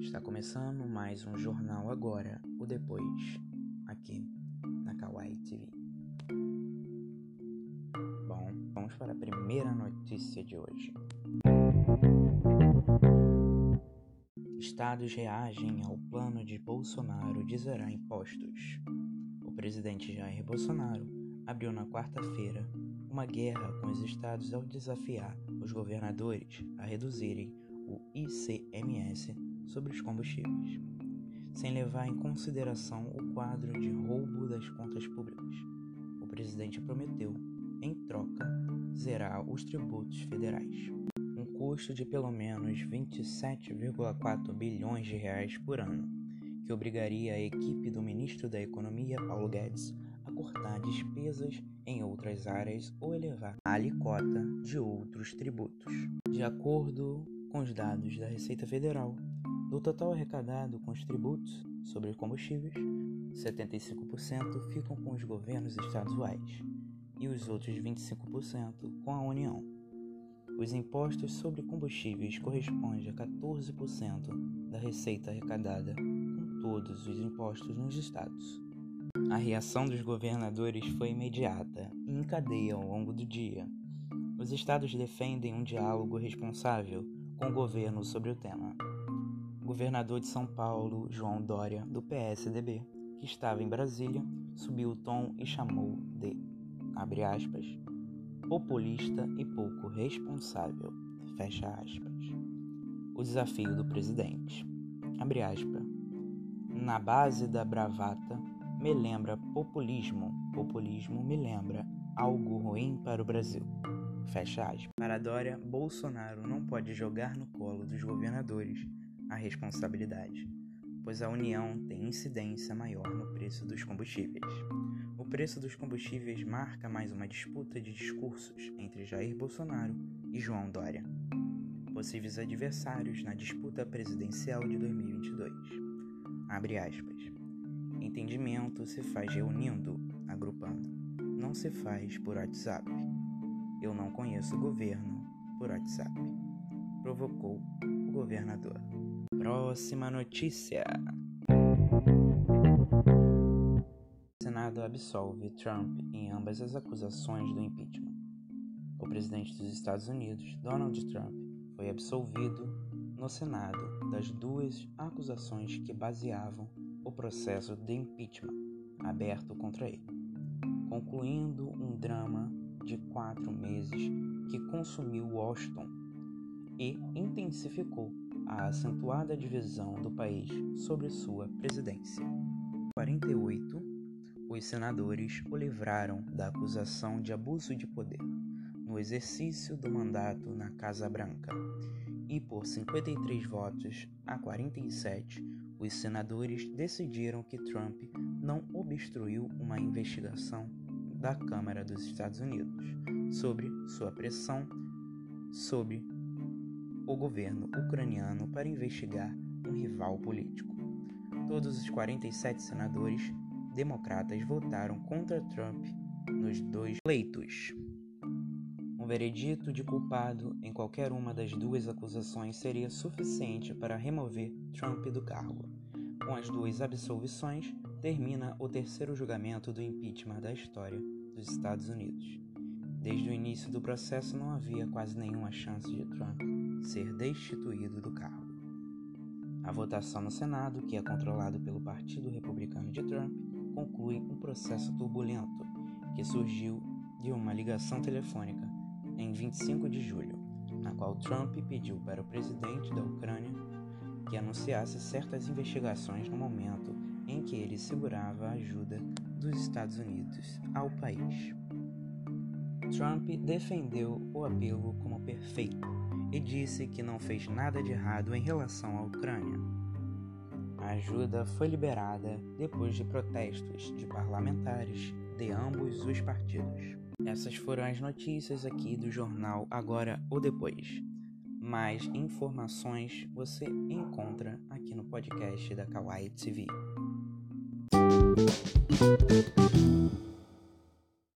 Está começando mais um Jornal Agora, o Depois, aqui na Kawaii TV. Bom, vamos para a primeira notícia de hoje. Estados reagem ao plano de Bolsonaro de zerar impostos. O presidente Jair Bolsonaro abriu na quarta-feira uma guerra com os estados ao desafiar os governadores a reduzirem o ICMS sobre os combustíveis, sem levar em consideração o quadro de roubo das contas públicas. O presidente prometeu, em troca, zerar os tributos federais, um custo de pelo menos 27,4 bilhões de reais por ano, que obrigaria a equipe do ministro da Economia, Paulo Guedes, cortar despesas em outras áreas ou elevar a alíquota de outros tributos. De acordo com os dados da Receita Federal, do total arrecadado com os tributos sobre combustíveis, 75% ficam com os governos estaduais e os outros 25% com a União. Os impostos sobre combustíveis correspondem a 14% da receita arrecadada com todos os impostos nos estados. A reação dos governadores foi imediata e em cadeia ao longo do dia. Os estados defendem um diálogo responsável com o governo sobre o tema. Governador de São Paulo, João Dória, do PSDB, que estava em Brasília, subiu o tom e chamou de, abre aspas, populista e pouco responsável, fecha aspas. O desafio do presidente, abre aspas, na base da bravata, me lembra populismo, populismo me lembra algo ruim para o Brasil. Fecha aspas. Para Dória, Bolsonaro não pode jogar no colo dos governadores a responsabilidade, pois a União tem incidência maior no preço dos combustíveis. O preço dos combustíveis marca mais uma disputa de discursos entre Jair Bolsonaro e João Dória, possíveis adversários na disputa presidencial de 2022. Abre aspas. Entendimento se faz reunindo, agrupando, não se faz por WhatsApp. Eu não conheço governo por WhatsApp. Provocou o governador. Próxima notícia. O Senado absolve Trump em ambas as acusações do impeachment. O presidente dos Estados Unidos, Donald Trump, foi absolvido no Senado das duas acusações que baseavam o processo de impeachment aberto contra ele, concluindo um drama de quatro meses que consumiu Washington e intensificou a acentuada divisão do país sobre sua presidência. Em 48, os senadores o livraram da acusação de abuso de poder no exercício do mandato na Casa Branca e por 53 votos a 47, os senadores decidiram que Trump não obstruiu uma investigação da Câmara dos Estados Unidos sobre sua pressão sobre o governo ucraniano para investigar um rival político. Todos os 47 senadores democratas votaram contra Trump nos dois pleitos. Um veredito de culpado em qualquer uma das duas acusações seria suficiente para remover Trump do cargo. Com as duas absolvições, termina o terceiro julgamento do impeachment da história dos Estados Unidos. Desde o início do processo não havia quase nenhuma chance de Trump ser destituído do cargo. A votação no Senado, que é controlado pelo Partido Republicano de Trump, conclui um processo turbulento que surgiu de uma ligação telefônica em 25 de julho, na qual Trump pediu para o presidente da Ucrânia que anunciasse certas investigações no momento em que ele segurava a ajuda dos Estados Unidos ao país. Trump defendeu o apelo como perfeito e disse que não fez nada de errado em relação à Ucrânia. A ajuda foi liberada depois de protestos de parlamentares de ambos os partidos. Essas foram as notícias aqui do jornal Agora ou Depois. Mais informações você encontra aqui no podcast da Kawaii TV.